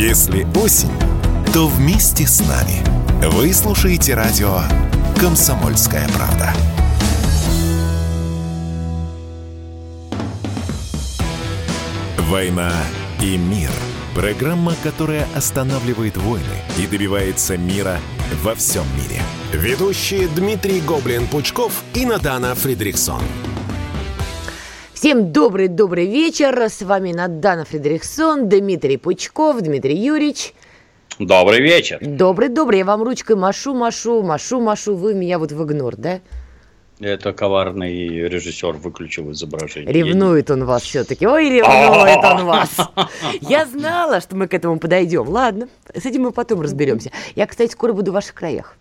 Если осень, то вместе с нами. Вы слушаете радио «Комсомольская правда». «Война и мир» – программа, которая останавливает войны и добивается мира во всем мире. Ведущие Дмитрий Гоблин-Пучков и Надана Фридриксон. Всем добрый-добрый вечер. С вами Надана Фредериксон, Дмитрий Пучков, Дмитрий Юрьевич. Добрый вечер. Добрый-добрый. Я вам ручкой машу, машу, машу, машу. Вы меня вот в игнор, да? Это коварный режиссер выключил изображение. Ревнует он вас все-таки. Ой, ревнует он вас. Я знала, что мы к этому подойдем. Ладно, с этим мы потом разберемся. Я, кстати, скоро буду в ваших краях.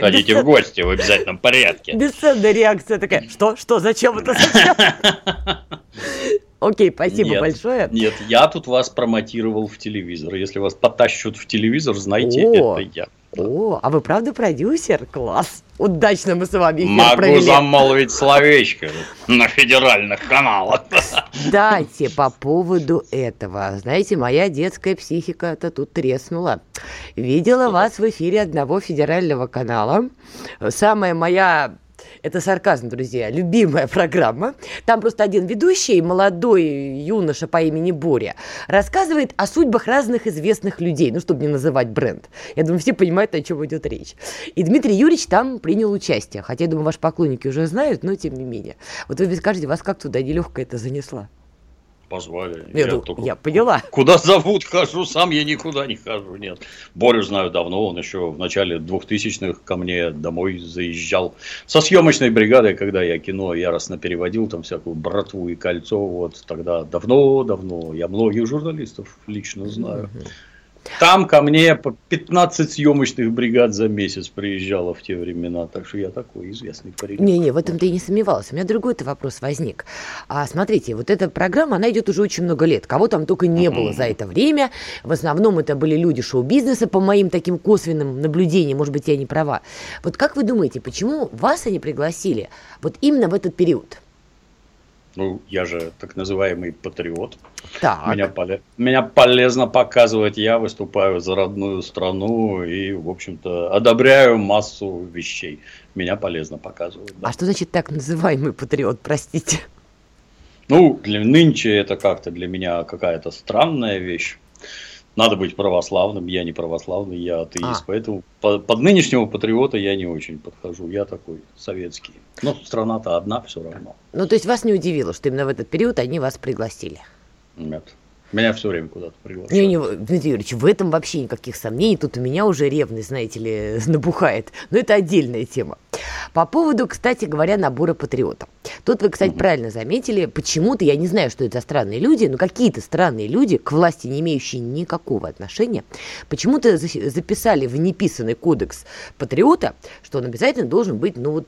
Ходите в гости в обязательном порядке. Бесценная реакция такая. Что? Что? Зачем это? Зачем? Окей, спасибо нет, большое. Нет, я тут вас промотировал в телевизор. Если вас потащут в телевизор, знайте, О, это я. О, а вы правда продюсер? Класс. Удачно мы с вами эфир Могу провели. замолвить словечко на федеральных каналах. Кстати, по поводу этого. Знаете, моя детская психика-то тут треснула. Видела вас в эфире одного федерального канала. Самая моя это сарказм, друзья. Любимая программа. Там просто один ведущий, молодой юноша по имени Боря, рассказывает о судьбах разных известных людей, ну, чтобы не называть бренд. Я думаю, все понимают, о чем идет речь. И Дмитрий Юрьевич там принял участие. Хотя, я думаю, ваши поклонники уже знают, но тем не менее. Вот вы скажете, вас как туда нелегко это занесла? Позвали. Я, я, только... я поняла. Куда зовут, хожу, сам я никуда не хожу, нет. Борю знаю давно, он еще в начале 2000-х ко мне домой заезжал со съемочной бригадой, когда я кино яростно переводил, там всякую братву и кольцо, вот тогда давно-давно, я многих журналистов лично знаю. Угу. Там ко мне по 15 съемочных бригад за месяц приезжало в те времена, так что я такой известный парень. Не-не, в этом ты и не сомневался. У меня другой-то вопрос возник. А смотрите, вот эта программа, она идет уже очень много лет. Кого там только не было за это время. В основном это были люди шоу-бизнеса, по моим таким косвенным наблюдениям, может быть, я не права. Вот как вы думаете, почему вас они пригласили вот именно в этот период? Ну, я же так называемый патриот. Так. Меня, поле... Меня полезно показывать. Я выступаю за родную страну и, в общем-то, одобряю массу вещей. Меня полезно показывать. Да. А что значит так называемый патриот, простите? Ну, для нынче это как-то для меня какая-то странная вещь надо быть православным, я не православный, я атеист, а. поэтому под, под нынешнего патриота я не очень подхожу, я такой советский. Но страна-то одна все равно. Ну, то есть вас не удивило, что именно в этот период они вас пригласили? Нет. Меня все время куда-то приглашают. Не, не, Дмитрий Юрьевич, в этом вообще никаких сомнений. Тут у меня уже ревность, знаете ли, набухает. Но это отдельная тема. По поводу, кстати говоря, набора патриотов. Тут вы, кстати, правильно заметили, почему-то, я не знаю, что это за странные люди, но какие-то странные люди, к власти не имеющие никакого отношения, почему-то записали в неписанный кодекс патриота, что он обязательно должен быть, ну вот,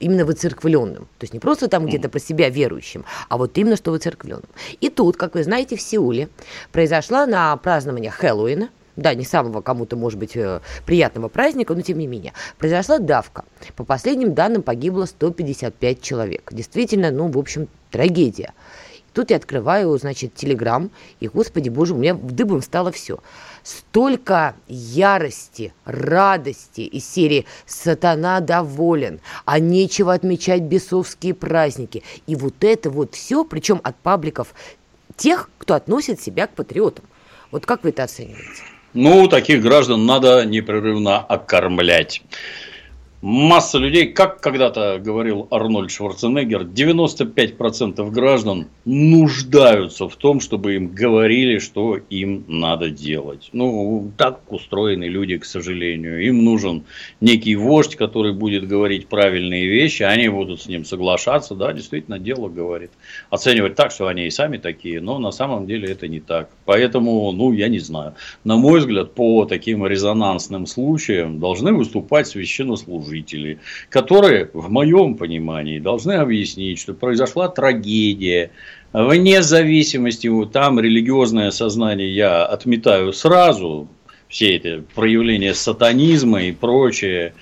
именно выцерквленным. То есть не просто там где-то про себя верующим, а вот именно что выцерквленным. И тут, как вы знаете, в Сеуле произошла на празднование Хэллоуина, да, не самого кому-то, может быть, э, приятного праздника, но тем не менее, произошла давка. По последним данным погибло 155 человек. Действительно, ну, в общем, трагедия. Тут я открываю, значит, телеграм, и, господи боже, у меня дыбом стало все. Столько ярости, радости из серии «Сатана доволен», а нечего отмечать бесовские праздники. И вот это вот все, причем от пабликов тех, кто относит себя к патриотам. Вот как вы это оцениваете? Ну, таких граждан надо непрерывно окормлять. Масса людей, как когда-то говорил Арнольд Шварценеггер, 95% граждан нуждаются в том, чтобы им говорили, что им надо делать. Ну, так устроены люди, к сожалению. Им нужен некий вождь, который будет говорить правильные вещи, они будут с ним соглашаться. Да, действительно, дело говорит. Оценивать так, что они и сами такие, но на самом деле это не так. Поэтому, ну, я не знаю. На мой взгляд, по таким резонансным случаям должны выступать священнослужители служители, которые, в моем понимании, должны объяснить, что произошла трагедия, вне зависимости, там религиозное сознание я отметаю сразу, все эти проявления сатанизма и прочее.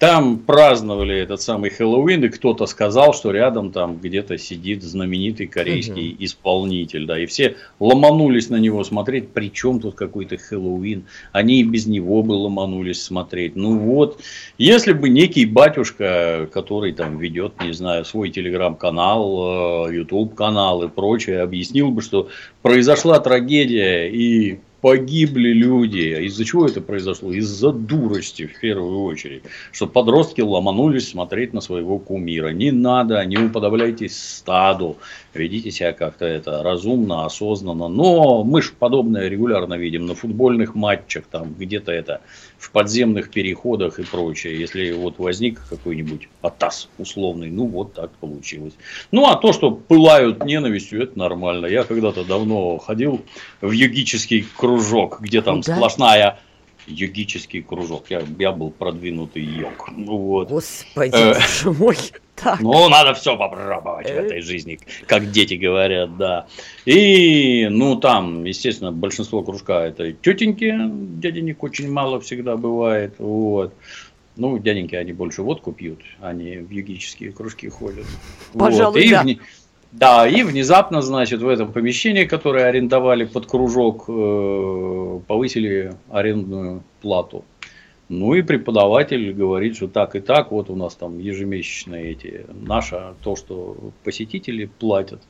Там праздновали этот самый Хэллоуин, и кто-то сказал, что рядом там где-то сидит знаменитый корейский угу. исполнитель, да, и все ломанулись на него смотреть, при чем тут какой-то Хэллоуин, они и без него бы ломанулись смотреть. Ну вот, если бы некий батюшка, который там ведет, не знаю, свой телеграм-канал, YouTube э, и прочее, объяснил бы, что произошла трагедия и погибли люди. Из-за чего это произошло? Из-за дурости в первую очередь. Что подростки ломанулись смотреть на своего кумира. Не надо, не уподобляйтесь стаду. Ведите себя как-то это разумно, осознанно. Но мы же подобное регулярно видим на футбольных матчах, там где-то это в подземных переходах и прочее. Если вот возник какой-нибудь атас условный, ну вот так получилось. Ну а то, что пылают ненавистью, это нормально. Я когда-то давно ходил в йогический кружок, где там да? сплошная йогический кружок. Я, я был продвинутый йог. Вот. Господи, э, мой. Так. Ну, надо все попробовать в этой жизни, как дети говорят, да. И, ну, там, естественно, большинство кружка это тетеньки, дяденек очень мало всегда бывает, вот. Ну, дяденьки, они больше водку пьют, они в йогические кружки ходят. Пожалуй, вот. да. Да, и внезапно, значит, в этом помещении, которое арендовали под кружок, э, повысили арендную плату. Ну и преподаватель говорит, что так и так, вот у нас там ежемесячные эти, наше, то, что посетители платят.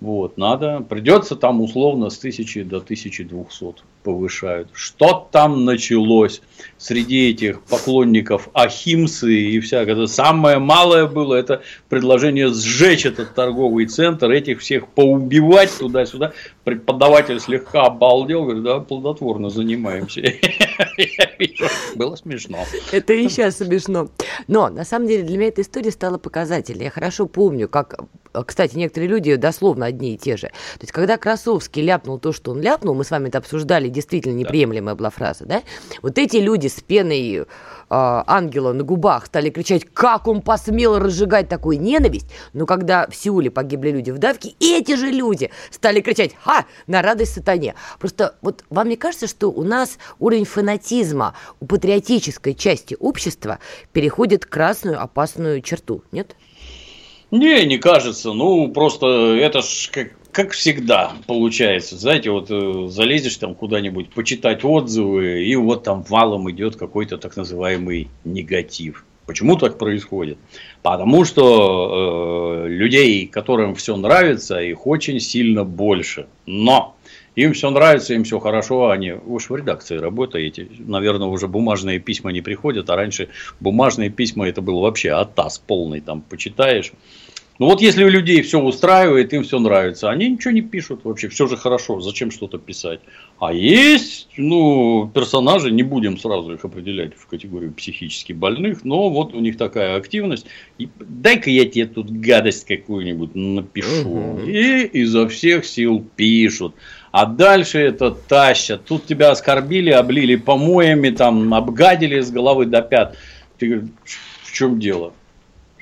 Вот, надо, придется там условно с 1000 до 1200 повышают. Что там началось среди этих поклонников Ахимсы и всякое. Самое малое было это предложение сжечь этот торговый центр, этих всех поубивать туда-сюда. Преподаватель слегка обалдел, говорит, да, плодотворно занимаемся. Было смешно. Это и сейчас смешно. Но, на самом деле, для меня эта история стала показательной. Я хорошо помню, как, кстати, некоторые люди дословно одни и те же. То есть, когда Красовский ляпнул то, что он ляпнул, мы с вами это обсуждали, действительно неприемлемая была фраза, да? Вот эти люди с пеной э, ангела на губах стали кричать, как он посмел разжигать такую ненависть, но когда в Сеуле погибли люди в давке, эти же люди стали кричать, ха, на радость сатане. Просто вот вам не кажется, что у нас уровень фанатизма у патриотической части общества переходит красную опасную черту, нет? Не, не кажется. Ну, просто это ж как, как всегда получается. Знаете, вот э, залезешь там куда-нибудь почитать отзывы, и вот там валом идет какой-то так называемый негатив. Почему так происходит? Потому что э, людей, которым все нравится, их очень сильно больше. Но им все нравится, им все хорошо, они уж в редакции работаете. Наверное, уже бумажные письма не приходят, а раньше бумажные письма это был вообще атас полный, там почитаешь. Ну вот если у людей все устраивает, им все нравится, они ничего не пишут вообще, все же хорошо, зачем что-то писать. А есть, ну, персонажи, не будем сразу их определять в категорию психически больных, но вот у них такая активность. И дай-ка я тебе тут гадость какую-нибудь напишу. Угу. И изо всех сил пишут. А дальше это тащат. Тут тебя оскорбили, облили помоями, там обгадили с головы до пят. Ты говоришь, в чем дело?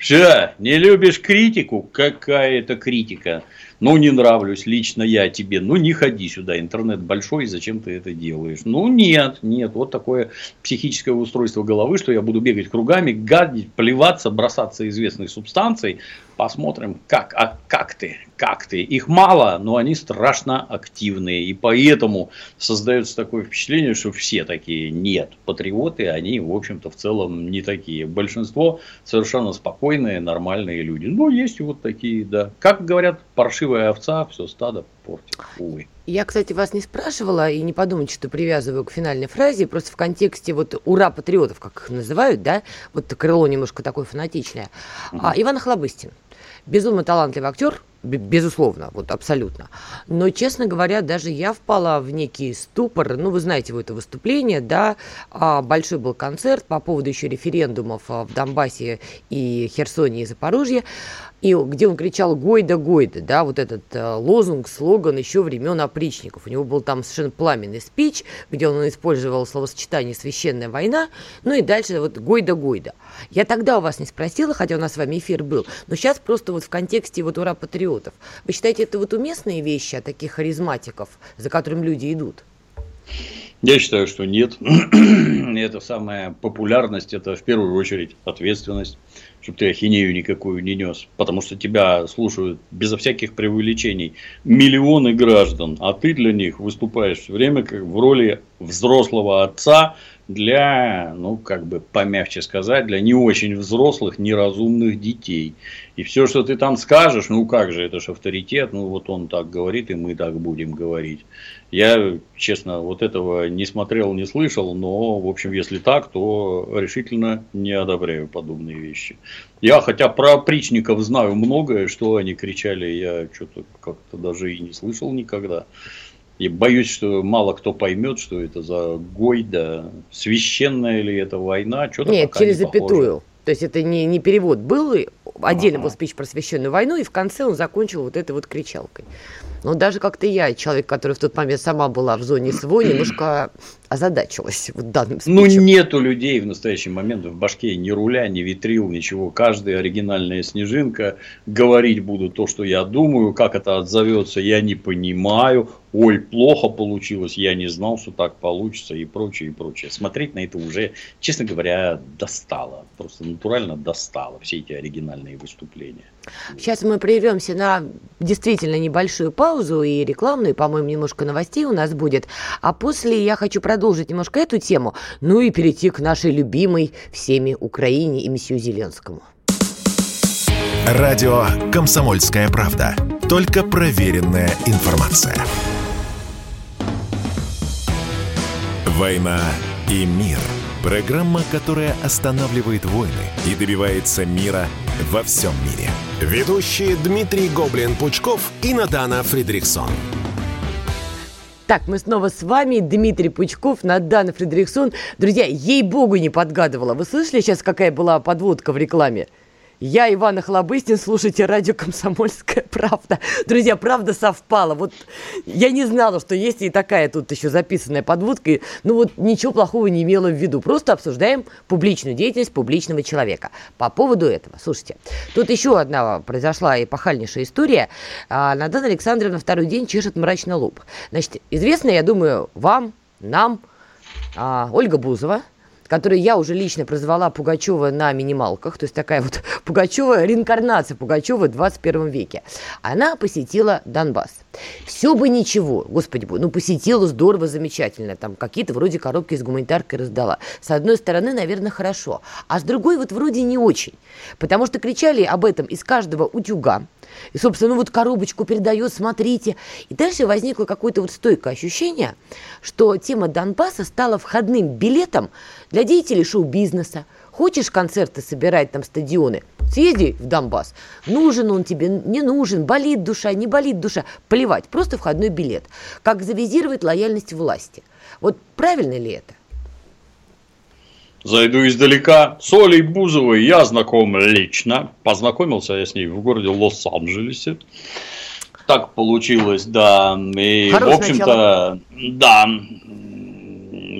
Все, не любишь критику? Какая это критика? Ну, не нравлюсь лично я тебе. Ну, не ходи сюда, интернет большой, зачем ты это делаешь? Ну, нет, нет, вот такое психическое устройство головы, что я буду бегать кругами, гадить, плеваться, бросаться известных субстанций. Посмотрим, как, а как ты, как ты. Их мало, но они страшно активные. И поэтому создается такое впечатление, что все такие. Нет, патриоты, они, в общем-то, в целом не такие. Большинство совершенно спокойные, нормальные люди. Ну, есть вот такие, да. Как говорят, паршивые паршивая овца все стадо портит. Увы. Я, кстати, вас не спрашивала, и не подумайте, что привязываю к финальной фразе, просто в контексте вот «Ура, патриотов», как их называют, да, вот крыло немножко такое фанатичное. Угу. А, Иван Охлобыстин. Безумно талантливый актер, безусловно, вот абсолютно. Но, честно говоря, даже я впала в некий ступор. Ну, вы знаете, вот это выступление, да, а, большой был концерт по поводу еще референдумов а, в Донбассе и Херсоне и Запорожье, и где он кричал «Гойда, Гойда», да, вот этот э, лозунг, слоган еще времен опричников. У него был там совершенно пламенный спич, где он использовал словосочетание «священная война», ну и дальше вот «Гойда, Гойда». Я тогда у вас не спросила, хотя у нас с вами эфир был, но сейчас просто вот в контексте вот «Ура, патриот» патриотов. Вы считаете, это вот уместные вещи от таких харизматиков, за которым люди идут? Я считаю, что нет. это самая популярность, это в первую очередь ответственность, чтобы ты ахинею никакую не нес. Потому что тебя слушают безо всяких преувеличений миллионы граждан, а ты для них выступаешь все время как в роли взрослого отца, для, ну, как бы помягче сказать, для не очень взрослых, неразумных детей. И все, что ты там скажешь, ну как же, это же авторитет, ну вот он так говорит, и мы так будем говорить. Я, честно, вот этого не смотрел, не слышал, но, в общем, если так, то решительно не одобряю подобные вещи. Я, хотя про опричников знаю многое, что они кричали, я что-то как-то даже и не слышал никогда. И боюсь, что мало кто поймет, что это за гой, да, священная ли это война, что-то Нет, через не запятую. То есть это не, не перевод был, отдельно ага. был спич про священную войну, и в конце он закончил вот этой вот кричалкой. Но даже как-то я, человек, который в тот момент сама была в зоне СВО, немножко озадачилась в данном ну, случае. Ну, нету людей в настоящий момент в башке ни руля, ни витрил, ничего. Каждая оригинальная снежинка. Говорить буду то, что я думаю. Как это отзовется, я не понимаю. Ой, плохо получилось, я не знал, что так получится и прочее, и прочее. Смотреть на это уже, честно говоря, достало. Просто натурально достало все эти оригинальные выступления. Сейчас мы прервемся на действительно небольшую паузу и рекламную, по-моему, немножко новостей у нас будет. А после я хочу продолжить немножко эту тему, ну и перейти к нашей любимой всеми Украине и месью Зеленскому. Радио «Комсомольская правда». Только проверенная информация. «Война и мир» – Программа, которая останавливает войны и добивается мира во всем мире. Ведущие Дмитрий Гоблин-Пучков и Надана Фридриксон. Так, мы снова с вами, Дмитрий Пучков, Надана Фридриксон. Друзья, ей-богу не подгадывала. Вы слышали сейчас, какая была подводка в рекламе? Я Иван Охлобыстин, слушайте радио «Комсомольская правда». Друзья, правда совпала. Вот я не знала, что есть и такая тут еще записанная подводка. Ну вот ничего плохого не имела в виду. Просто обсуждаем публичную деятельность публичного человека. По поводу этого, слушайте, тут еще одна произошла эпохальнейшая история. А, Надана Александровна второй день чешет мрачно лоб. Значит, известно, я думаю, вам, нам, а, Ольга Бузова, которую я уже лично прозвала Пугачева на минималках, то есть такая вот Пугачева, реинкарнация Пугачева в 21 веке. Она посетила Донбасс. Все бы ничего, господи, ну посетила здорово, замечательно, там какие-то вроде коробки с гуманитаркой раздала. С одной стороны, наверное, хорошо, а с другой вот вроде не очень, потому что кричали об этом из каждого утюга, и, собственно, ну вот коробочку передает, смотрите. И дальше возникло какое-то вот стойкое ощущение, что тема Донбасса стала входным билетом для деятелей шоу-бизнеса. Хочешь концерты собирать, там стадионы, съезди в Донбасс. Нужен он тебе, не нужен, болит душа, не болит душа. Плевать, просто входной билет. Как завизировать лояльность власти. Вот правильно ли это? Зайду издалека. С Олей Бузовой я знаком лично. Познакомился я с ней в городе Лос-Анджелесе. Так получилось, да. И, Хорошее в общем-то, да.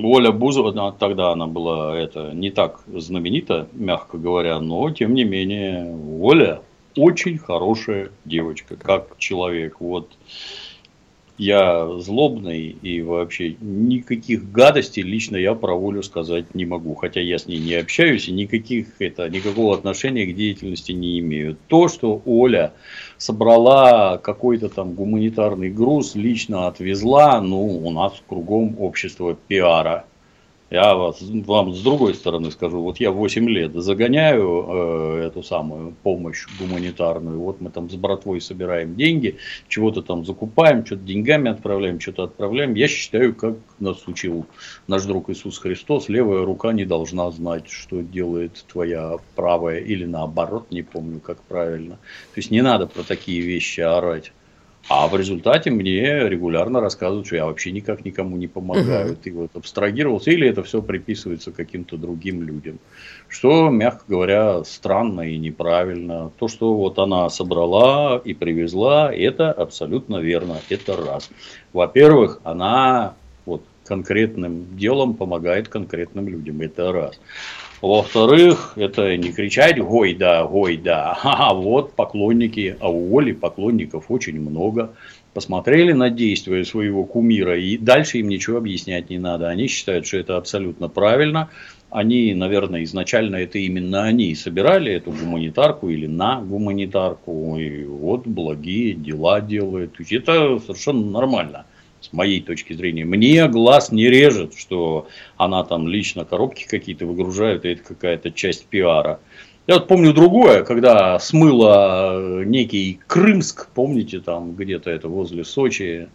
Оля Бузова, тогда она была это не так знаменита, мягко говоря, но тем не менее Оля очень хорошая девочка, как человек. Вот я злобный и вообще никаких гадостей лично я про волю сказать не могу. Хотя я с ней не общаюсь и никаких, это, никакого отношения к деятельности не имею. То, что Оля собрала какой-то там гуманитарный груз, лично отвезла, ну, у нас кругом общество пиара. Я вас, вам с другой стороны скажу, вот я 8 лет загоняю э, эту самую помощь гуманитарную, вот мы там с братвой собираем деньги, чего-то там закупаем, что-то деньгами отправляем, что-то отправляем. Я считаю, как нас учил наш друг Иисус Христос, левая рука не должна знать, что делает твоя правая, или наоборот, не помню, как правильно. То есть не надо про такие вещи орать. А в результате мне регулярно рассказывают, что я вообще никак никому не помогаю. Угу. Ты вот абстрагировался, или это все приписывается каким-то другим людям. Что, мягко говоря, странно и неправильно. То, что вот она собрала и привезла, это абсолютно верно. Это раз. Во-первых, она вот конкретным делом помогает конкретным людям. Это раз. Во-вторых, это не кричать «Гой да, гой да». А вот поклонники, а у Оли поклонников очень много. Посмотрели на действия своего кумира, и дальше им ничего объяснять не надо. Они считают, что это абсолютно правильно. Они, наверное, изначально это именно они собирали эту гуманитарку или на гуманитарку. И вот благие дела делают. Это совершенно нормально с моей точки зрения. Мне глаз не режет, что она там лично коробки какие-то выгружает, и это какая-то часть пиара. Я вот помню другое, когда смыло некий Крымск, помните, там где-то это возле Сочи,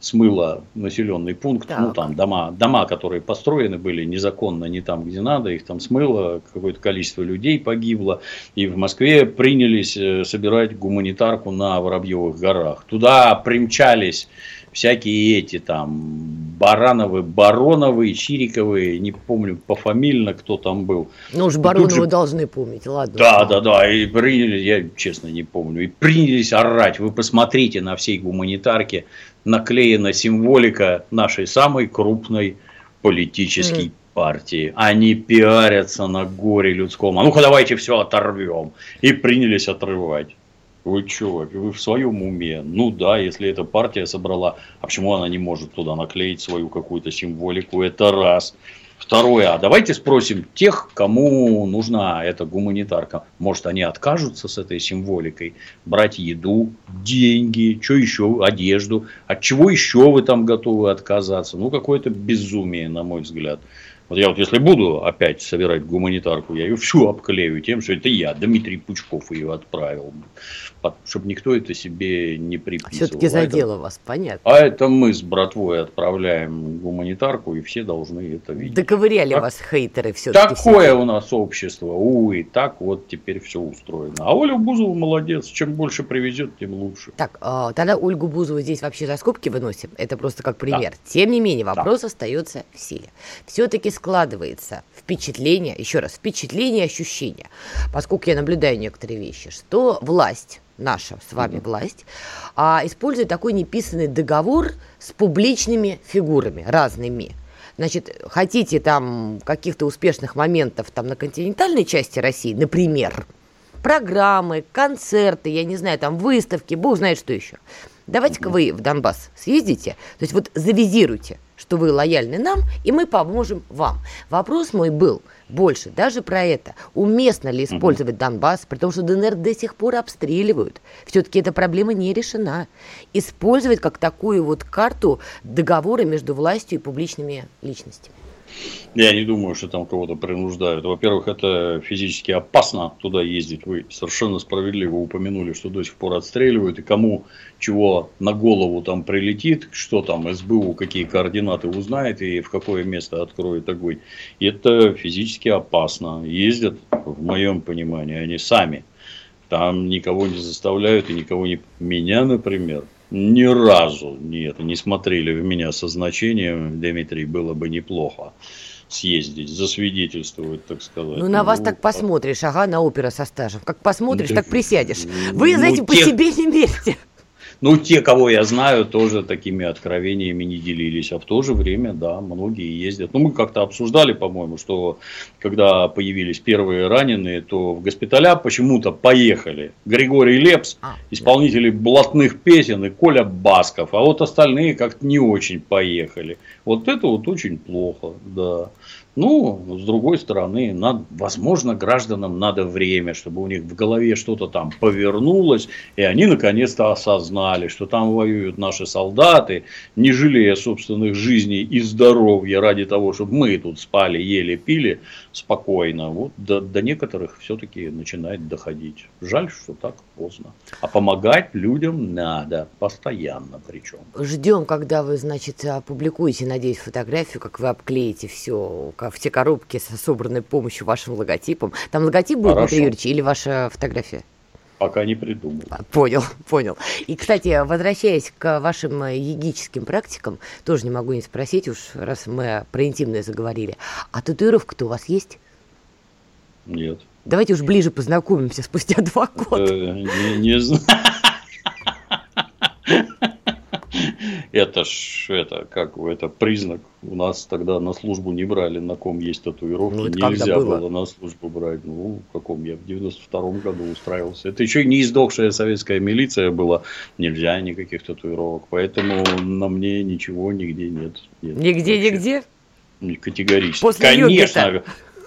смыло населенный пункт, ну, так. ну там дома, дома, которые построены были незаконно, не там, где надо, их там смыло, какое-то количество людей погибло, и в Москве принялись э, собирать гуманитарку на Воробьевых горах. Туда примчались всякие эти там Барановы, Бароновы, Чириковы, не помню пофамильно, кто там был. Ну уж Бароновы же... должны помнить, ладно. Да, да, да, и приняли, я честно не помню, и принялись орать, вы посмотрите на всей гуманитарке, наклеена символика нашей самой крупной политической mm. партии. Они пиарятся на горе людском. А ну-ка давайте все оторвем. И принялись отрывать. Вы что, вы в своем уме? Ну да, если эта партия собрала, а почему она не может туда наклеить свою какую-то символику? Это раз. Второе, а давайте спросим тех, кому нужна эта гуманитарка. Может, они откажутся с этой символикой, брать еду, деньги, что еще, одежду. От чего еще вы там готовы отказаться? Ну, какое-то безумие, на мой взгляд. Вот я вот если буду опять собирать гуманитарку, я ее всю обклею тем, что это я, Дмитрий Пучков, ее отправил. Чтобы никто это себе не приписывал. Все-таки задело а это, вас, понятно. А это мы с братвой отправляем гуманитарку, и все должны это видеть. Доковыряли так, вас хейтеры все-таки. Такое все. у нас общество. Увы, так вот теперь все устроено. А Оля Бузова молодец. Чем больше привезет, тем лучше. Так, а, тогда Ольгу Бузову здесь вообще за скобки выносим. Это просто как пример. Да. Тем не менее, вопрос да. остается в силе. Все-таки складывается впечатление, еще раз, впечатление, ощущение, поскольку я наблюдаю некоторые вещи, что власть, наша с вами mm-hmm. власть, а, использует такой неписанный договор с публичными фигурами разными. Значит, хотите там каких-то успешных моментов там на континентальной части России, например, программы, концерты, я не знаю, там выставки, бог знает что еще. Давайте-ка вы в Донбасс съездите, то есть вот завизируйте – что вы лояльны нам, и мы поможем вам. Вопрос мой был больше даже про это. Уместно ли использовать Донбасс, потому что ДНР до сих пор обстреливают. Все-таки эта проблема не решена. Использовать как такую вот карту договора между властью и публичными личностями. Я не думаю, что там кого-то принуждают. Во-первых, это физически опасно туда ездить. Вы совершенно справедливо упомянули, что до сих пор отстреливают. И кому чего на голову там прилетит, что там СБУ, какие координаты узнает и в какое место откроет огонь. Это физически опасно. Ездят, в моем понимании, они сами. Там никого не заставляют и никого не... Меня, например, ни разу нет, не смотрели в меня со значением, Дмитрий, было бы неплохо съездить, засвидетельствовать, так сказать. Ну, на вас ну, так посмотришь, ага, на опера со стажем. Как посмотришь, ну, так присядешь. Вы, ну, знаете, по себе не мерьте. Ну, те, кого я знаю, тоже такими откровениями не делились. А в то же время, да, многие ездят. Ну, мы как-то обсуждали, по-моему, что когда появились первые раненые, то в госпиталя почему-то поехали Григорий Лепс, а, исполнители блатных песен, и Коля Басков. А вот остальные как-то не очень поехали. Вот это вот очень плохо, да. Ну, с другой стороны, надо, возможно, гражданам надо время, чтобы у них в голове что-то там повернулось, и они наконец-то осознали, что там воюют наши солдаты, не жалея собственных жизней и здоровья ради того, чтобы мы тут спали, ели, пили спокойно. Вот до, до некоторых все-таки начинает доходить. Жаль, что так поздно. А помогать людям надо, постоянно причем. Ждем, когда вы, значит, опубликуете, надеюсь, фотографию, как вы обклеите все в те коробки со собранной помощью вашим логотипом. Там логотип будет, Хорошо. Дмитрий Юрьевич, или ваша фотография? Пока не придумал. А, понял, понял. И, кстати, возвращаясь к вашим егическим практикам, тоже не могу не спросить, уж раз мы про интимное заговорили. А татуировка-то у вас есть? Нет. Давайте уж ближе познакомимся спустя два года. Не, не знаю. Это ж, это, как это признак. У нас тогда на службу не брали, на ком есть татуировки. Ну, Нельзя было? было на службу брать. Ну, в каком я в 92-м году устраивался. Это еще не издохшая советская милиция была. Нельзя никаких татуировок. Поэтому на мне ничего нигде нет. нет нигде, вообще. нигде? Категорически. После Конечно.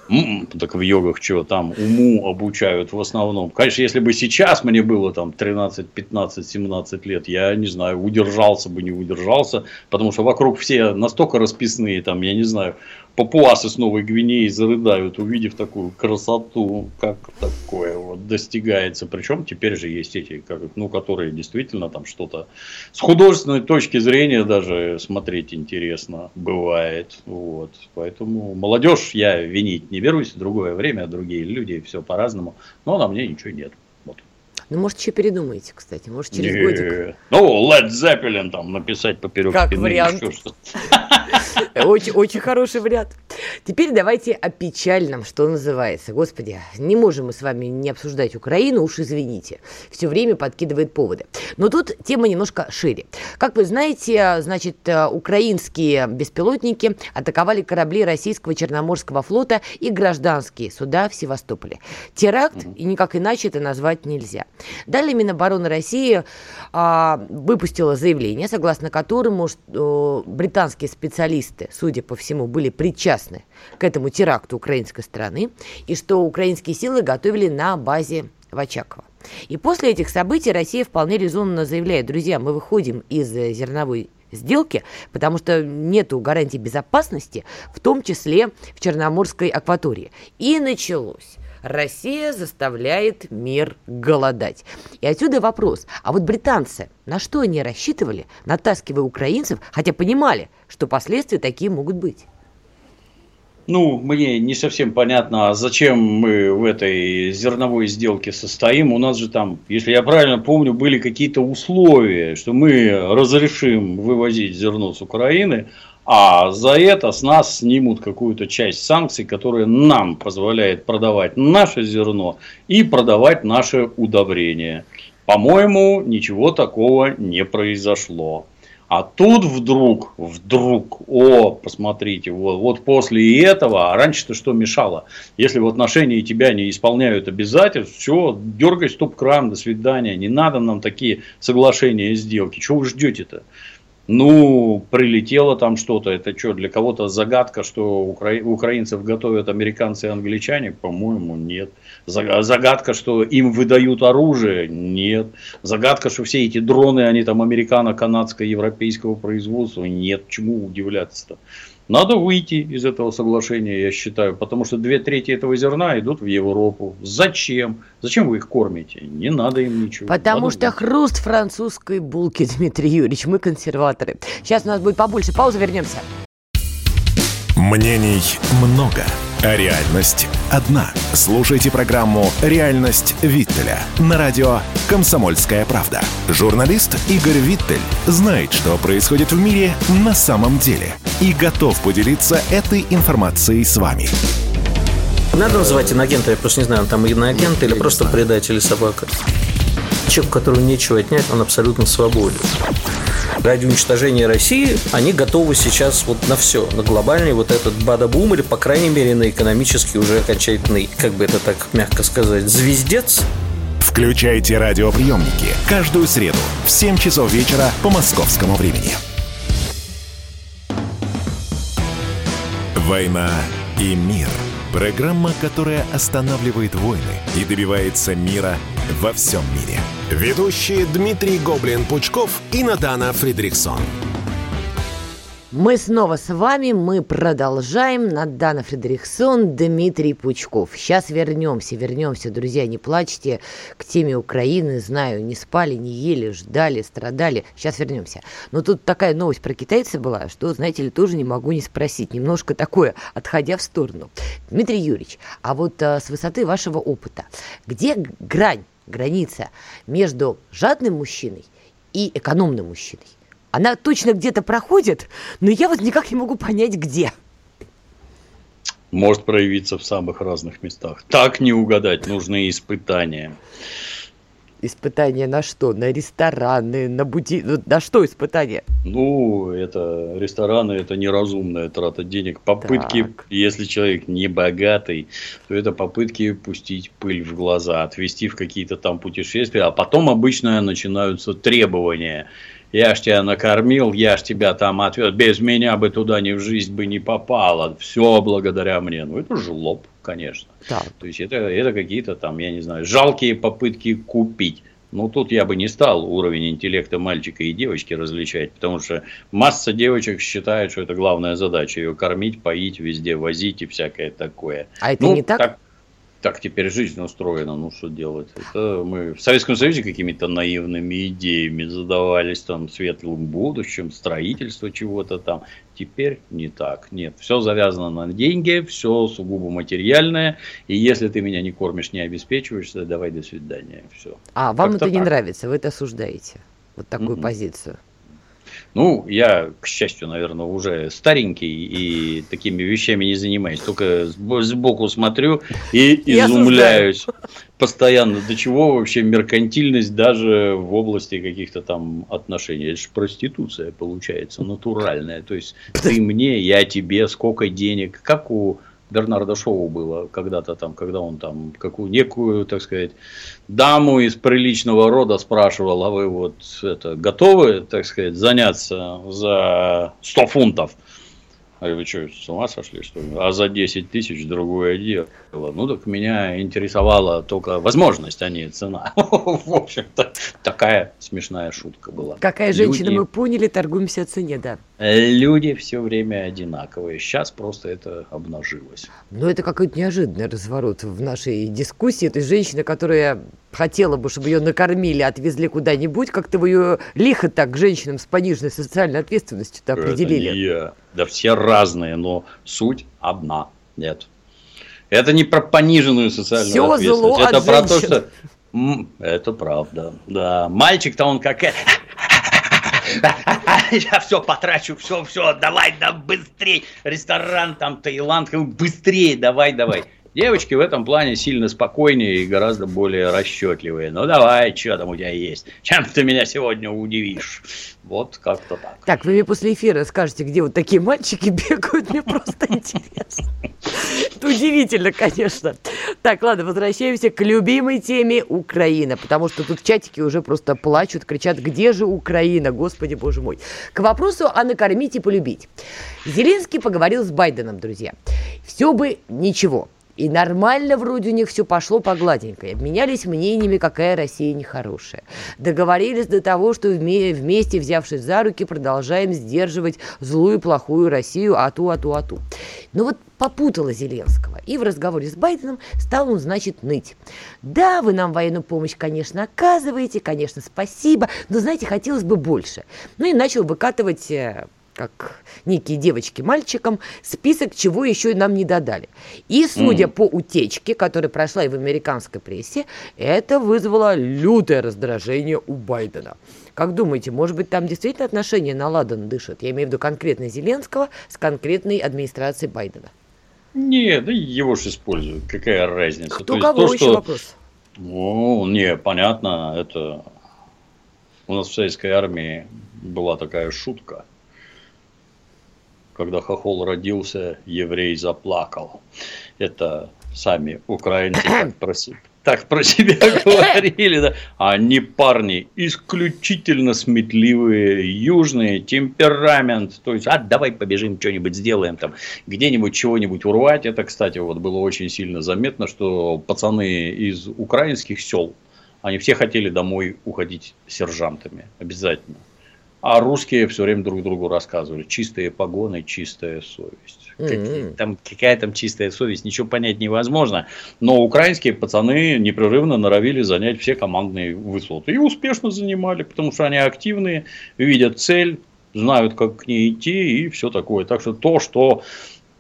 М-м, так в йогах что, там уму обучают в основном. Конечно, если бы сейчас мне было там 13, 15, 17 лет, я не знаю, удержался бы, не удержался, потому что вокруг все настолько расписные, там, я не знаю, папуасы с Новой Гвинеи зарыдают, увидев такую красоту, как такое вот достигается. Причем теперь же есть эти, как, ну, которые действительно там что-то с художественной точки зрения даже смотреть интересно бывает. Вот. Поэтому молодежь я винить не берусь, другое время, другие люди, все по-разному, но на мне ничего нет. Ну, может, еще передумаете, кстати, может, через не, годик. Ну, Led Zeppelin там написать поперек как спины. Вариант. Очень, очень хороший вариант. Теперь давайте о печальном, что называется. Господи, не можем мы с вами не обсуждать Украину, уж извините. Все время подкидывает поводы. Но тут тема немножко шире. Как вы знаете, значит, украинские беспилотники атаковали корабли российского Черноморского флота и гражданские суда в Севастополе. Теракт, и никак иначе это назвать нельзя. Далее Минобороны России а, выпустила заявление, согласно которому что, британские специалисты, судя по всему, были причастны к этому теракту украинской страны, и что украинские силы готовили на базе в Очаково. И после этих событий Россия вполне резонно заявляет, друзья, мы выходим из зерновой сделки, потому что нет гарантии безопасности, в том числе в Черноморской акватории. И началось. Россия заставляет мир голодать. И отсюда вопрос, а вот британцы, на что они рассчитывали, натаскивая украинцев, хотя понимали, что последствия такие могут быть? Ну, мне не совсем понятно, а зачем мы в этой зерновой сделке состоим. У нас же там, если я правильно помню, были какие-то условия, что мы разрешим вывозить зерно с Украины, а за это с нас снимут какую-то часть санкций, которая нам позволяет продавать наше зерно и продавать наше удобрение. По-моему, ничего такого не произошло. А тут вдруг, вдруг, о, посмотрите, вот, вот после этого, а раньше-то что мешало? Если в отношении тебя не исполняют обязательств, все, дергай стоп-кран, до свидания, не надо нам такие соглашения и сделки, чего вы ждете-то? Ну, прилетело там что-то. Это что, для кого-то загадка, что укра... украинцев готовят американцы и англичане? По-моему, нет. Загадка, что им выдают оружие? Нет. Загадка, что все эти дроны, они там американо-канадско-европейского производства? Нет. Чему удивляться-то? Надо выйти из этого соглашения, я считаю, потому что две трети этого зерна идут в Европу. Зачем? Зачем вы их кормите? Не надо им ничего. Потому надо что выйти. хруст французской булки, Дмитрий Юрьевич, мы консерваторы. Сейчас у нас будет побольше паузы, вернемся. Мнений много, реальность одна. Слушайте программу «Реальность Виттеля» на радио «Комсомольская правда». Журналист Игорь Виттель знает, что происходит в мире на самом деле и готов поделиться этой информацией с вами. Надо называть иногента, я просто не знаю, он там иноагент или просто предатель собака. Человек, которого нечего отнять, он абсолютно свободен ради уничтожения России они готовы сейчас вот на все, на глобальный вот этот бада-бум или, по крайней мере, на экономический уже окончательный, как бы это так мягко сказать, звездец. Включайте радиоприемники каждую среду в 7 часов вечера по московскому времени. «Война и мир» – программа, которая останавливает войны и добивается мира во всем мире – Ведущие Дмитрий Гоблин-Пучков и Надана Фридриксон. Мы снова с вами, мы продолжаем. Надана Фредериксон, Дмитрий Пучков. Сейчас вернемся, вернемся, друзья, не плачьте к теме Украины. Знаю, не спали, не ели, ждали, страдали. Сейчас вернемся. Но тут такая новость про китайца была, что, знаете ли, тоже не могу не спросить. Немножко такое, отходя в сторону. Дмитрий Юрьевич, а вот а, с высоты вашего опыта, где грань граница между жадным мужчиной и экономным мужчиной. Она точно где-то проходит, но я вот никак не могу понять, где. Может проявиться в самых разных местах. Так не угадать, нужны испытания. Испытания на что? На рестораны, на бути... Ну, на что испытания? Ну, это рестораны, это неразумная трата денег. Попытки, так. если человек не богатый, то это попытки пустить пыль в глаза, отвести в какие-то там путешествия, а потом обычно начинаются требования я ж тебя накормил, я ж тебя там отвез, без меня бы туда ни в жизнь бы не попало, все благодаря мне. Ну, это жлоб, конечно. Так. То есть, это, это какие-то там, я не знаю, жалкие попытки купить. Ну, тут я бы не стал уровень интеллекта мальчика и девочки различать, потому что масса девочек считает, что это главная задача, ее кормить, поить, везде возить и всякое такое. А это ну, не так? так так теперь жизнь устроена, ну что делать? Это мы в Советском Союзе какими-то наивными идеями задавались там светлым будущим, строительство чего-то там. Теперь не так. Нет, все завязано на деньги, все сугубо материальное. И если ты меня не кормишь, не обеспечиваешь, то давай до свидания. Все. А вам это так. не нравится, вы это осуждаете? Вот такую mm-hmm. позицию. Ну, я, к счастью, наверное, уже старенький и такими вещами не занимаюсь. Только сбоку смотрю и изумляюсь постоянно, до чего вообще меркантильность даже в области каких-то там отношений. Это же проституция получается, натуральная. То есть, ты мне, я тебе, сколько денег, как у Бернарда Шоу было когда-то там, когда он там какую некую, так сказать, даму из приличного рода спрашивал, а вы вот это готовы, так сказать, заняться за 100 фунтов? А вы что, с ума сошли, что ли? А за 10 тысяч другое дело. Ну, так меня интересовала только возможность, а не цена. В общем-то, такая смешная шутка была. Какая женщина, мы поняли, торгуемся о цене, да. Люди все время одинаковые. Сейчас просто это обнажилось. Ну, это какой-то неожиданный разворот в нашей дискуссии. То есть женщина, которая хотела бы, чтобы ее накормили, отвезли куда-нибудь, как-то вы ее лихо так к женщинам с пониженной социальной ответственностью определили. Это не я. Да все разные, но суть одна. Нет. Это не про пониженную социальную все ответственность. Зло это от про женщин. то, что... Это правда. Да. Мальчик-то он как... Я все потрачу, все, все, давай, да быстрей. Ресторан там, Таиланд, быстрее, давай, давай. Девочки в этом плане сильно спокойнее и гораздо более расчетливые. Ну давай, что там у тебя есть? Чем ты меня сегодня удивишь? Вот как-то так. Так, вы мне после эфира скажете, где вот такие мальчики бегают, мне просто интересно. Это удивительно, конечно. Так, ладно, возвращаемся к любимой теме Украина, потому что тут в чатике уже просто плачут, кричат, где же Украина, господи боже мой. К вопросу о накормить и полюбить. Зеленский поговорил с Байденом, друзья. Все бы ничего, и нормально вроде у них все пошло по гладенькой. Обменялись мнениями, какая Россия нехорошая. Договорились до того, что вместе, взявшись за руки, продолжаем сдерживать злую, плохую Россию, ату, ату, ату. Но вот попутала Зеленского. И в разговоре с Байденом стал он, значит, ныть. Да, вы нам военную помощь, конечно, оказываете, конечно, спасибо, но, знаете, хотелось бы больше. Ну и начал выкатывать э, как некие девочки мальчикам, список, чего еще нам не додали. И, судя mm. по утечке, которая прошла и в американской прессе, это вызвало лютое раздражение у Байдена. Как думаете, может быть, там действительно отношения на ладан дышат? Я имею в виду конкретно Зеленского с конкретной администрацией Байдена. Не, да его же используют. Какая разница? Кто То кого то, еще что... вопрос? Ну, не, понятно, это у нас в советской армии была такая шутка – когда хохол родился, еврей заплакал. Это сами украинцы так про, так про себя говорили. Да. Они парни исключительно сметливые, южные, темперамент. То есть, а давай побежим, что-нибудь сделаем там, где-нибудь чего-нибудь урвать. Это, кстати, вот было очень сильно заметно, что пацаны из украинских сел, они все хотели домой уходить сержантами. Обязательно. А русские все время друг другу рассказывали. Чистые погоны, чистая совесть. Mm-hmm. Там, какая там чистая совесть, ничего понять невозможно. Но украинские пацаны непрерывно норовили занять все командные высоты. И успешно занимали, потому что они активные, видят цель, знают, как к ней идти и все такое. Так что то, что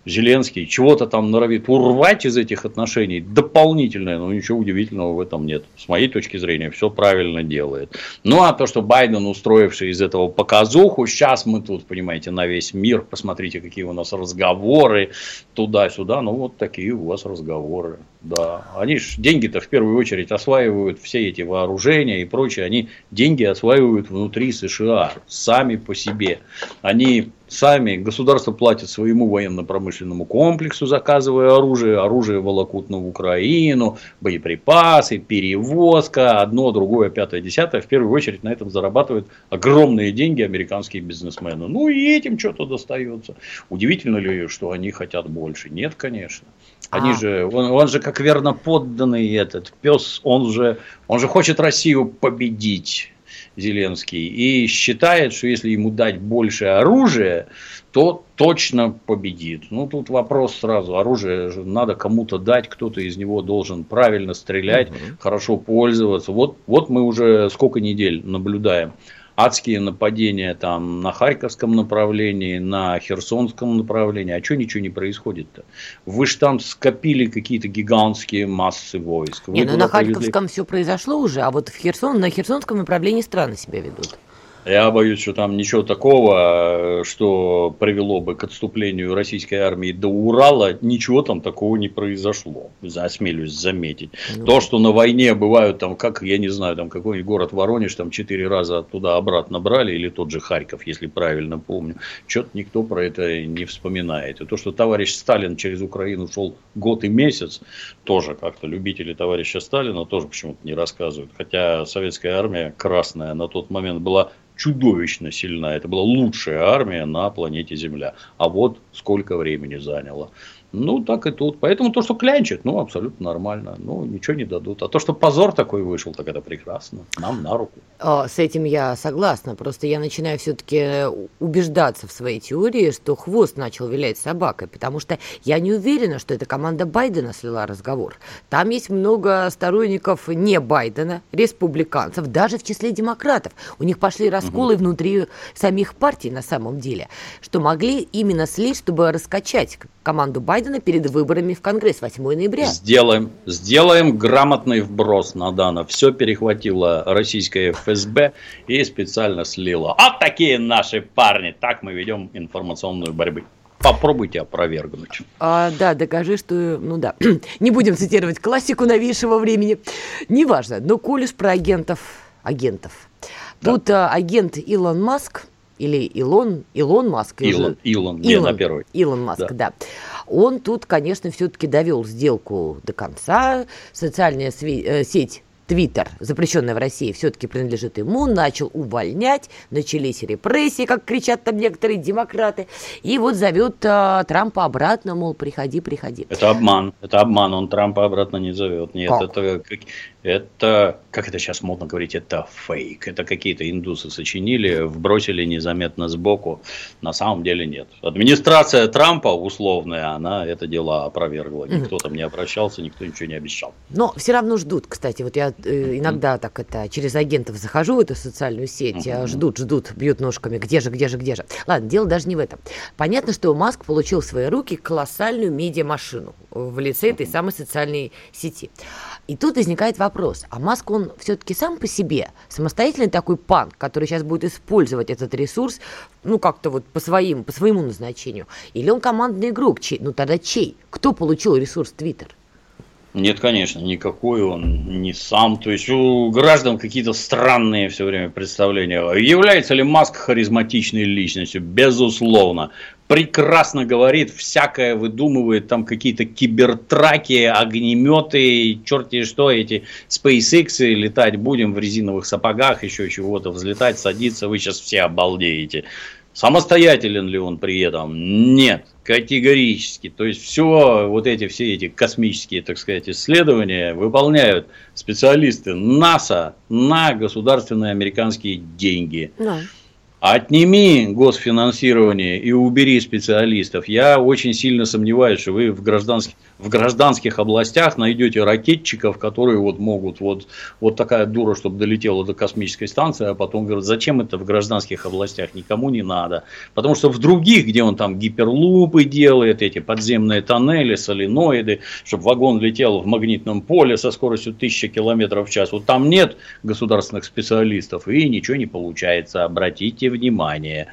Зеленский чего-то там норовит урвать из этих отношений дополнительное, но ничего удивительного в этом нет. С моей точки зрения, все правильно делает. Ну, а то, что Байден, устроивший из этого показуху, сейчас мы тут, понимаете, на весь мир, посмотрите, какие у нас разговоры туда-сюда, ну, вот такие у вас разговоры. Да, они ж деньги-то в первую очередь осваивают все эти вооружения и прочее. Они деньги осваивают внутри США, сами по себе. Они сами, государство платит своему военно-промышленному комплексу, заказывая оружие, оружие волокут на Украину, боеприпасы, перевозка, одно, другое, пятое, десятое. В первую очередь на этом зарабатывают огромные деньги американские бизнесмены. Ну и этим что-то достается. Удивительно ли, что они хотят больше? Нет, конечно. Они а. же, он, он же как верно подданный этот пес, он же, он же хочет Россию победить. Зеленский и считает, что если ему дать больше оружия, то точно победит. Ну, тут вопрос сразу. Оружие надо кому-то дать, кто-то из него должен правильно стрелять, угу. хорошо пользоваться. Вот, вот мы уже сколько недель наблюдаем адские нападения там на Харьковском направлении, на Херсонском направлении. А что ничего не происходит-то? Вы же там скопили какие-то гигантские массы войск. Вы не, ну на Харьковском привезли... все произошло уже, а вот в Херсон, на Херсонском направлении страны себя ведут. Я боюсь, что там ничего такого, что привело бы к отступлению российской армии до Урала, ничего там такого не произошло. Осмелюсь заметить. Ну. То, что на войне бывают там, как, я не знаю, там какой-нибудь город Воронеж, там четыре раза туда обратно брали, или тот же Харьков, если правильно помню. Что-то никто про это не вспоминает. И то, что товарищ Сталин через Украину шел год и месяц, тоже как-то любители товарища Сталина тоже почему-то не рассказывают. Хотя советская армия красная на тот момент была чудовищно сильна. Это была лучшая армия на планете Земля. А вот сколько времени заняло. Ну, так и тут. Поэтому то, что клянчит, ну, абсолютно нормально. Ну, ничего не дадут. А то, что позор такой вышел, так это прекрасно. Нам на руку. О, с этим я согласна. Просто я начинаю все-таки убеждаться в своей теории, что хвост начал вилять собакой. Потому что я не уверена, что это команда Байдена слила разговор. Там есть много сторонников не Байдена, республиканцев, даже в числе демократов. У них пошли расколы угу. внутри самих партий на самом деле, что могли именно слить, чтобы раскачать команду Байдена перед выборами в Конгресс 8 ноября. Сделаем, сделаем грамотный вброс, Надана. Все перехватила российская ФСБ и специально слила. А такие наши парни. Так мы ведем информационную борьбу. Попробуйте опровергнуть. А, да, докажи, что... Ну да, не будем цитировать классику новейшего времени. Неважно, но коль уж про агентов... Агентов. Да. Тут а, агент Илон Маск или Илон, Илон Маск. Илон, Илон, Илон, на первый. Илон Маск, да. да. Он тут, конечно, все-таки довел сделку до конца. Социальная э, сеть Твиттер, запрещенная в России, все-таки принадлежит ему, начал увольнять, начались репрессии, как кричат там некоторые демократы, и вот зовет а, Трампа обратно, мол, приходи, приходи. Это обман, это обман, он Трампа обратно не зовет. Нет, как? это это, как это сейчас модно говорить, это фейк. Это какие-то индусы сочинили, вбросили незаметно сбоку. На самом деле нет. Администрация Трампа условная, она это дело опровергла. Никто там не обращался, никто ничего не обещал. Но все равно ждут, кстати. Вот я э, иногда так это через агентов захожу в эту социальную сеть, mm ждут, ждут, бьют ножками, где же, где же, где же. Ладно, дело даже не в этом. Понятно, что Маск получил в свои руки колоссальную медиамашину в лице этой самой социальной сети. И тут возникает вопрос, а Маск, он все-таки сам по себе самостоятельный такой панк, который сейчас будет использовать этот ресурс, ну, как-то вот по, своим, по своему назначению? Или он командный игрок? Чей? Ну, тогда чей? Кто получил ресурс Твиттер? Нет, конечно, никакой он не сам. То есть у граждан какие-то странные все время представления. Является ли Маск харизматичной личностью? Безусловно прекрасно говорит, всякое выдумывает, там какие-то кибертраки, огнеметы, черти что, эти SpaceX, летать будем в резиновых сапогах, еще чего-то, взлетать, садиться, вы сейчас все обалдеете. Самостоятелен ли он при этом? Нет, категорически. То есть все вот эти все эти космические, так сказать, исследования выполняют специалисты НАСА на государственные американские деньги. Да. Отними госфинансирование и убери специалистов. Я очень сильно сомневаюсь, что вы в гражданских, в гражданских областях найдете ракетчиков, которые вот могут, вот, вот такая дура, чтобы долетела до космической станции, а потом говорят, зачем это в гражданских областях, никому не надо. Потому что в других, где он там гиперлупы делает, эти подземные тоннели, соленоиды, чтобы вагон летел в магнитном поле со скоростью 1000 км в час, вот там нет государственных специалистов и ничего не получается. Обратите внимание.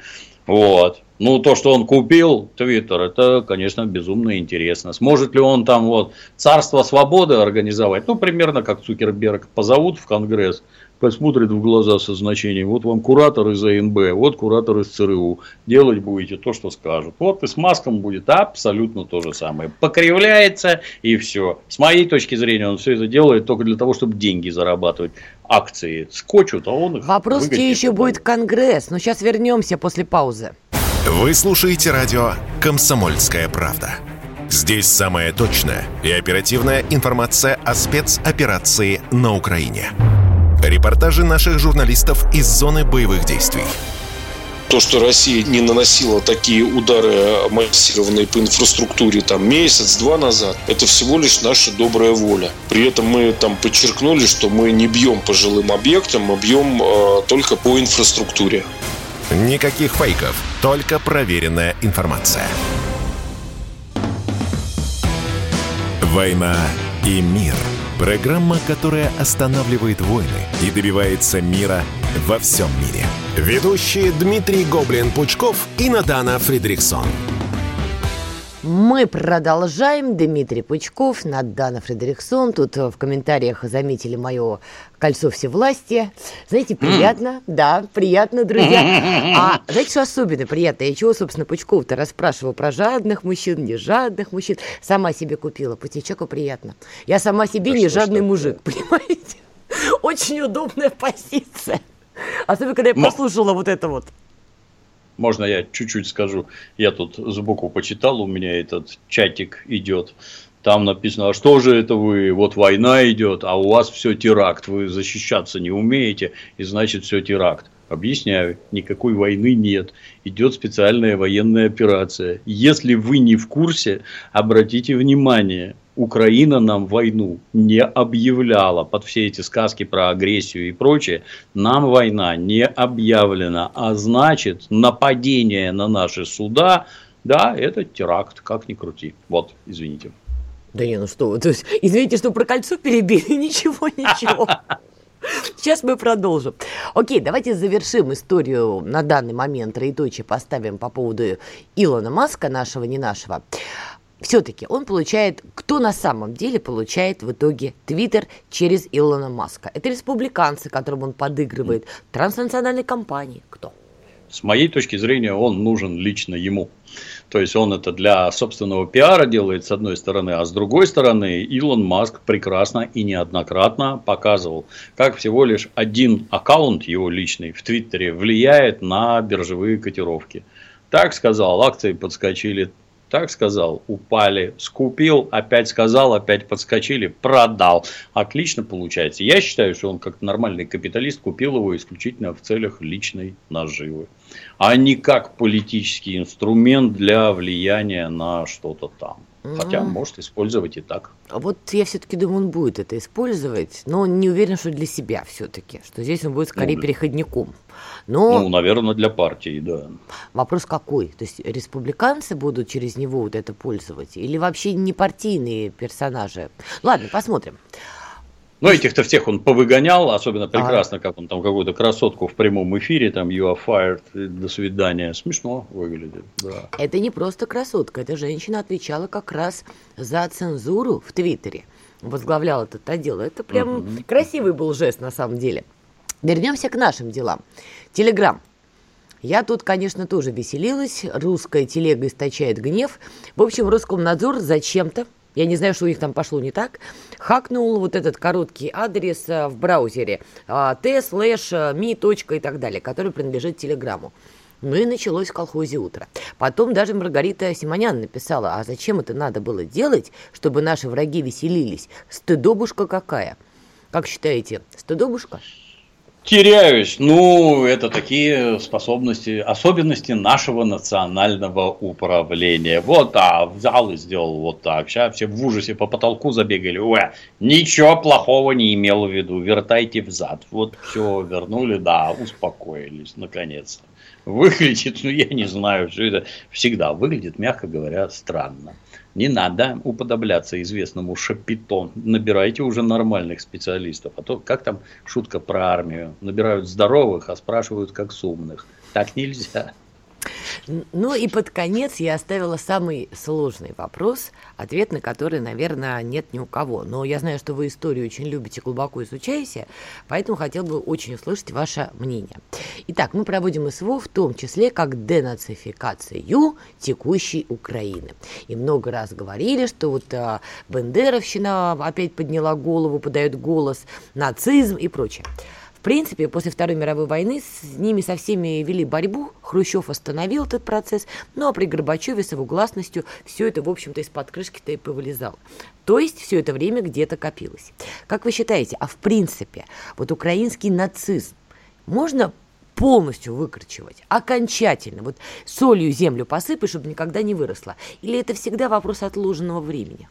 Вот. Ну, то, что он купил Твиттер, это, конечно, безумно интересно. Сможет ли он там вот царство свободы организовать? Ну, примерно как Цукерберг позовут в Конгресс, посмотрит в глаза со значением, вот вам куратор из АНБ, вот куратор из ЦРУ, делать будете то, что скажут. Вот и с Маском будет абсолютно то же самое. Покривляется и все. С моей точки зрения, он все это делает только для того, чтобы деньги зарабатывать. Акции скочут, а он их Вопрос, где еще будет Конгресс. Но сейчас вернемся после паузы. Вы слушаете радио «Комсомольская правда». Здесь самая точная и оперативная информация о спецоперации на Украине. Репортажи наших журналистов из зоны боевых действий. То, что Россия не наносила такие удары массированные по инфраструктуре там месяц-два назад, это всего лишь наша добрая воля. При этом мы там подчеркнули, что мы не бьем по жилым объектам, мы бьем э, только по инфраструктуре. Никаких фейков, только проверенная информация. «Война и мир» – программа, которая останавливает войны и добивается мира во всем мире. Ведущие Дмитрий Гоблин-Пучков и Надана Фридриксон. Мы продолжаем. Дмитрий Пучков, Надана Фредериксон. Тут э, в комментариях заметили мое кольцо всевластия. Знаете, приятно, да, приятно, друзья. А знаете, что особенно приятно? Я чего, собственно, Пучков-то расспрашивал про жадных мужчин, не жадных мужчин. Сама себе купила, путечеку приятно. Я сама себе Да не что жадный такое? мужик, понимаете? Очень удобная позиция. Особенно, когда я Но- послушала вот это вот. Можно я чуть-чуть скажу? Я тут сбоку почитал, у меня этот чатик идет. Там написано, а что же это вы, вот война идет, а у вас все теракт, вы защищаться не умеете, и значит все теракт. Объясняю, никакой войны нет, идет специальная военная операция. Если вы не в курсе, обратите внимание, Украина нам войну не объявляла под все эти сказки про агрессию и прочее. Нам война не объявлена, а значит нападение на наши суда, да, это теракт, как ни крути. Вот, извините. Да не, ну что то есть, извините, что про кольцо перебили, ничего, ничего. Сейчас мы продолжим. Окей, давайте завершим историю на данный момент, троеточие поставим по поводу Илона Маска, нашего, не нашего. Все-таки он получает, кто на самом деле получает в итоге Твиттер через Илона Маска? Это республиканцы, которым он подыгрывает, транснациональные компании, кто? С моей точки зрения, он нужен лично ему. То есть он это для собственного пиара делает с одной стороны, а с другой стороны Илон Маск прекрасно и неоднократно показывал, как всего лишь один аккаунт его личный в Твиттере влияет на биржевые котировки. Так сказал, акции подскочили, так сказал, упали, скупил, опять сказал, опять подскочили, продал. Отлично получается. Я считаю, что он как нормальный капиталист купил его исключительно в целях личной наживы, а не как политический инструмент для влияния на что-то там. Хотя может использовать и так. А Вот я все-таки думаю, он будет это использовать, но не уверен, что для себя все-таки, что здесь он будет скорее Ну, переходником. Но Ну, наверное, для партии, да. вопрос какой? То есть республиканцы будут через него вот это пользовать? Или вообще не партийные персонажи? Ладно, посмотрим. Но этих-то всех он повыгонял, особенно прекрасно, как он там какую-то красотку в прямом эфире, там you are fired, до свидания. Смешно выглядит, да. Это не просто красотка, эта женщина отвечала как раз за цензуру в Твиттере. Возглавляла этот отдел. Это прям красивый был жест на самом деле. Вернемся к нашим делам. Телеграм. Я тут, конечно, тоже веселилась. Русская телега источает гнев. В общем, Роскомнадзор зачем-то, я не знаю, что у них там пошло не так, хакнул вот этот короткий адрес а, в браузере а, t слэш точка и так далее, который принадлежит Телеграму. Ну и началось в колхозе утро. Потом даже Маргарита Симонян написала, а зачем это надо было делать, чтобы наши враги веселились? Стыдобушка какая. Как считаете, стыдобушка? Теряюсь. Ну, это такие способности, особенности нашего национального управления. Вот, а взял и сделал вот так. Сейчас все в ужасе по потолку забегали. Ой, ничего плохого не имел в виду. Вертайте взад. Вот все вернули, да, успокоились, наконец-то. Выглядит, ну я не знаю, все это всегда выглядит, мягко говоря, странно. Не надо уподобляться известному Шапито. Набирайте уже нормальных специалистов. А то, как там шутка про армию? Набирают здоровых, а спрашивают, как с умных. Так нельзя. Ну и под конец я оставила самый сложный вопрос, ответ на который, наверное, нет ни у кого. Но я знаю, что вы историю очень любите, глубоко изучаете, поэтому хотел бы очень услышать ваше мнение. Итак, мы проводим СВО в том числе как денацификацию текущей Украины. И много раз говорили, что вот а, Бендеровщина опять подняла голову, подает голос, нацизм и прочее. В принципе, после Второй мировой войны с ними со всеми вели борьбу, Хрущев остановил этот процесс, ну а при Горбачеве с его гласностью все это, в общем-то, из-под крышки-то и повылезало. То есть все это время где-то копилось. Как вы считаете, а в принципе, вот украинский нацизм можно полностью выкорчевать, окончательно, вот солью землю посыпать, чтобы никогда не выросла? Или это всегда вопрос отложенного времени?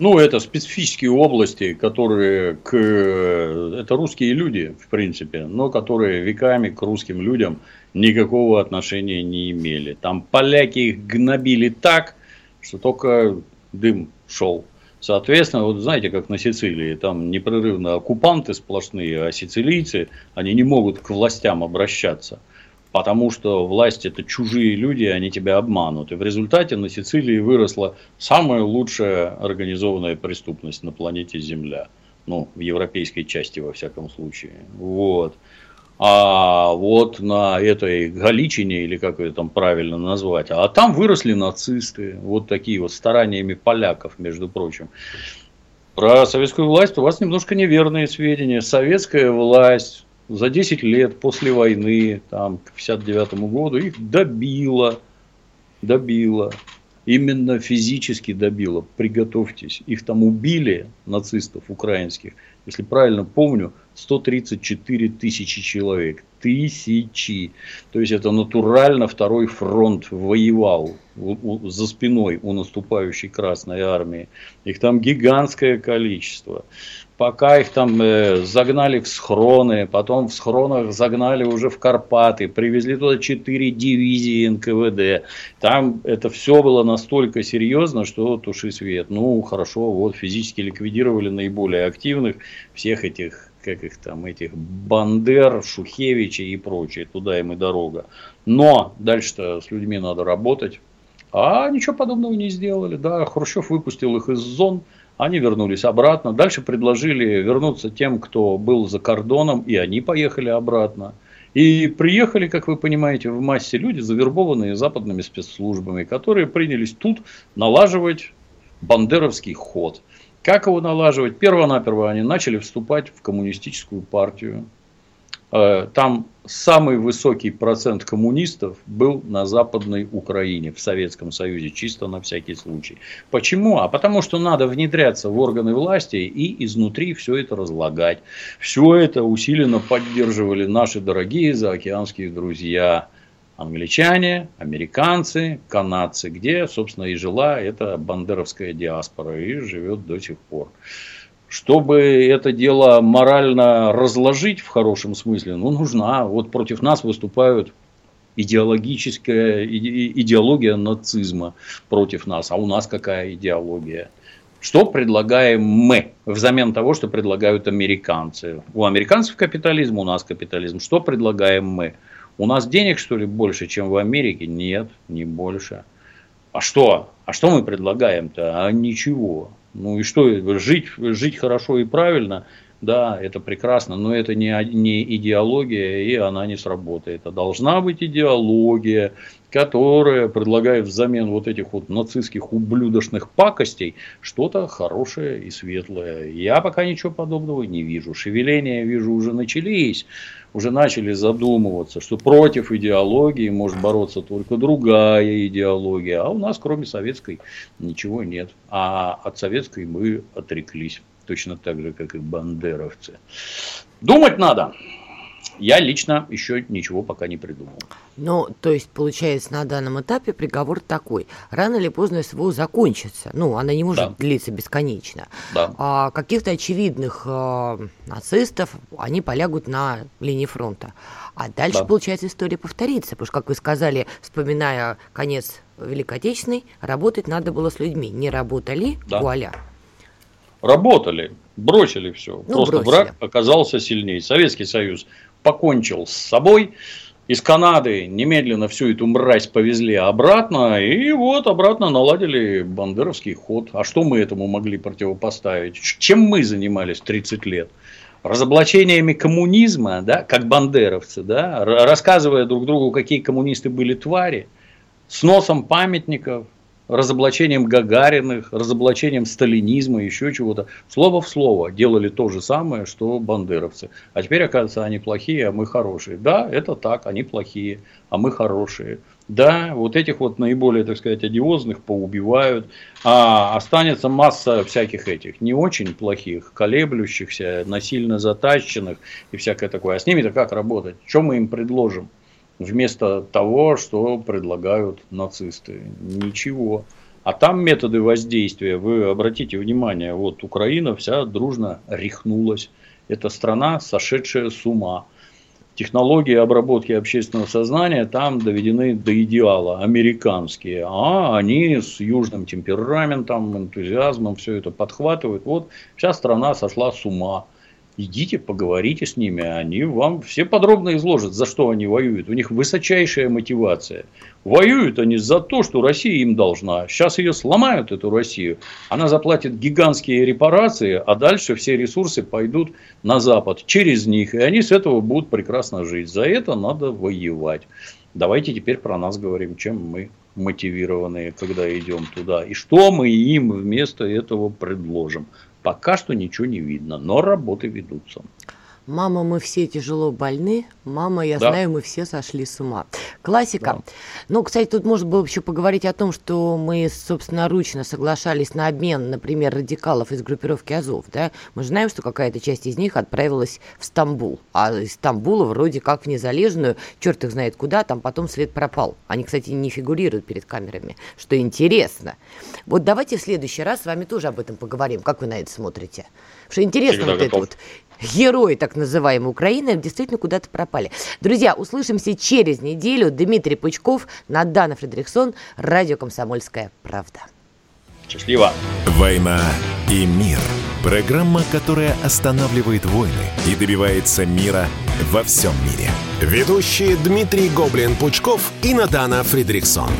Ну, это специфические области, которые к... Это русские люди, в принципе, но которые веками к русским людям никакого отношения не имели. Там поляки их гнобили так, что только дым шел. Соответственно, вот знаете, как на Сицилии, там непрерывно оккупанты сплошные, а сицилийцы, они не могут к властям обращаться. Потому что власть это чужие люди, они тебя обманут. И в результате на Сицилии выросла самая лучшая организованная преступность на планете Земля. Ну, в европейской части, во всяком случае. Вот. А вот на этой Галичине, или как ее там правильно назвать, а там выросли нацисты, вот такие вот стараниями поляков, между прочим. Про советскую власть у вас немножко неверные сведения. Советская власть за 10 лет после войны, там, к 59 году, их добило, добило, именно физически добило, приготовьтесь, их там убили, нацистов украинских, если правильно помню, 134 тысячи человек, тысячи, то есть это натурально второй фронт воевал за спиной у наступающей Красной Армии, их там гигантское количество, пока их там э, загнали в схроны, потом в схронах загнали уже в Карпаты, привезли туда 4 дивизии НКВД. Там это все было настолько серьезно, что туши свет. Ну, хорошо, вот физически ликвидировали наиболее активных всех этих, как их там, этих Бандер, Шухевича и прочее. Туда им и дорога. Но дальше-то с людьми надо работать. А ничего подобного не сделали. Да, Хрущев выпустил их из зон, они вернулись обратно. Дальше предложили вернуться тем, кто был за кордоном, и они поехали обратно. И приехали, как вы понимаете, в массе люди, завербованные западными спецслужбами, которые принялись тут налаживать бандеровский ход. Как его налаживать? Перво-наперво они начали вступать в коммунистическую партию. Э, там самый высокий процент коммунистов был на Западной Украине, в Советском Союзе, чисто на всякий случай. Почему? А потому что надо внедряться в органы власти и изнутри все это разлагать. Все это усиленно поддерживали наши дорогие заокеанские друзья. Англичане, американцы, канадцы, где, собственно, и жила эта бандеровская диаспора и живет до сих пор. Чтобы это дело морально разложить в хорошем смысле, ну, нужна. Вот против нас выступают идеологическая идеология нацизма против нас. А у нас какая идеология? Что предлагаем мы взамен того, что предлагают американцы? У американцев капитализм, у нас капитализм. Что предлагаем мы? У нас денег, что ли, больше, чем в Америке? Нет, не больше. А что? А что мы предлагаем-то? А ничего. Ну и что, жить, жить хорошо и правильно, да, это прекрасно, но это не, не идеология, и она не сработает. А должна быть идеология, которая предлагает взамен вот этих вот нацистских ублюдочных пакостей что-то хорошее и светлое. Я пока ничего подобного не вижу. Шевеления, вижу, уже начались уже начали задумываться, что против идеологии может бороться только другая идеология, а у нас кроме советской ничего нет. А от советской мы отреклись, точно так же, как и бандеровцы. Думать надо. Я лично еще ничего пока не придумал. Ну, то есть, получается, на данном этапе приговор такой. Рано или поздно СВО закончится. Ну, она не может да. длиться бесконечно. Да. А каких-то очевидных э, нацистов, они полягут на линии фронта. А дальше, да. получается, история повторится. Потому что, как вы сказали, вспоминая конец Великой Отечественной, работать надо было с людьми. Не работали, да. вуаля. Работали, бросили все. Ну, Просто бросили. враг оказался сильнее. Советский Союз покончил с собой. из Канады немедленно всю эту мразь повезли обратно, и вот обратно наладили бандеровский ход. А что мы этому могли противопоставить? Чем мы занимались 30 лет? разоблачениями коммунизма, да, как бандеровцы, да, рассказывая друг другу, какие коммунисты были твари, сносом памятников, разоблачением Гагариных, разоблачением сталинизма, еще чего-то. Слово в слово делали то же самое, что бандеровцы. А теперь, оказывается, они плохие, а мы хорошие. Да, это так, они плохие, а мы хорошие. Да, вот этих вот наиболее, так сказать, одиозных поубивают, а останется масса всяких этих не очень плохих, колеблющихся, насильно затащенных и всякое такое. А с ними-то как работать? Что мы им предложим? Вместо того, что предлагают нацисты. Ничего. А там методы воздействия, вы обратите внимание, вот Украина вся дружно рехнулась. Это страна, сошедшая с ума. Технологии обработки общественного сознания там доведены до идеала, американские. А они с южным темпераментом, энтузиазмом все это подхватывают. Вот вся страна сошла с ума идите, поговорите с ними, они вам все подробно изложат, за что они воюют. У них высочайшая мотивация. Воюют они за то, что Россия им должна. Сейчас ее сломают, эту Россию. Она заплатит гигантские репарации, а дальше все ресурсы пойдут на Запад через них. И они с этого будут прекрасно жить. За это надо воевать. Давайте теперь про нас говорим, чем мы мотивированные, когда идем туда. И что мы им вместо этого предложим. Пока что ничего не видно, но работы ведутся. Мама, мы все тяжело больны. Мама, я да. знаю, мы все сошли с ума. Классика. Да. Ну, кстати, тут можно было еще поговорить о том, что мы собственноручно соглашались на обмен, например, радикалов из группировки Азов. Да? Мы же знаем, что какая-то часть из них отправилась в Стамбул. А из Стамбула вроде как в Незалежную, черт их знает куда, там потом свет пропал. Они, кстати, не фигурируют перед камерами, что интересно. Вот давайте в следующий раз с вами тоже об этом поговорим. Как вы на это смотрите? Что интересно Всегда вот готов. это вот герои так называемой Украины действительно куда-то пропали. Друзья, услышимся через неделю. Дмитрий Пучков, Надана Фредериксон, радио «Комсомольская правда». Счастливо. «Война и мир». Программа, которая останавливает войны и добивается мира во всем мире. Ведущие Дмитрий Гоблин-Пучков и Надана Фредериксон.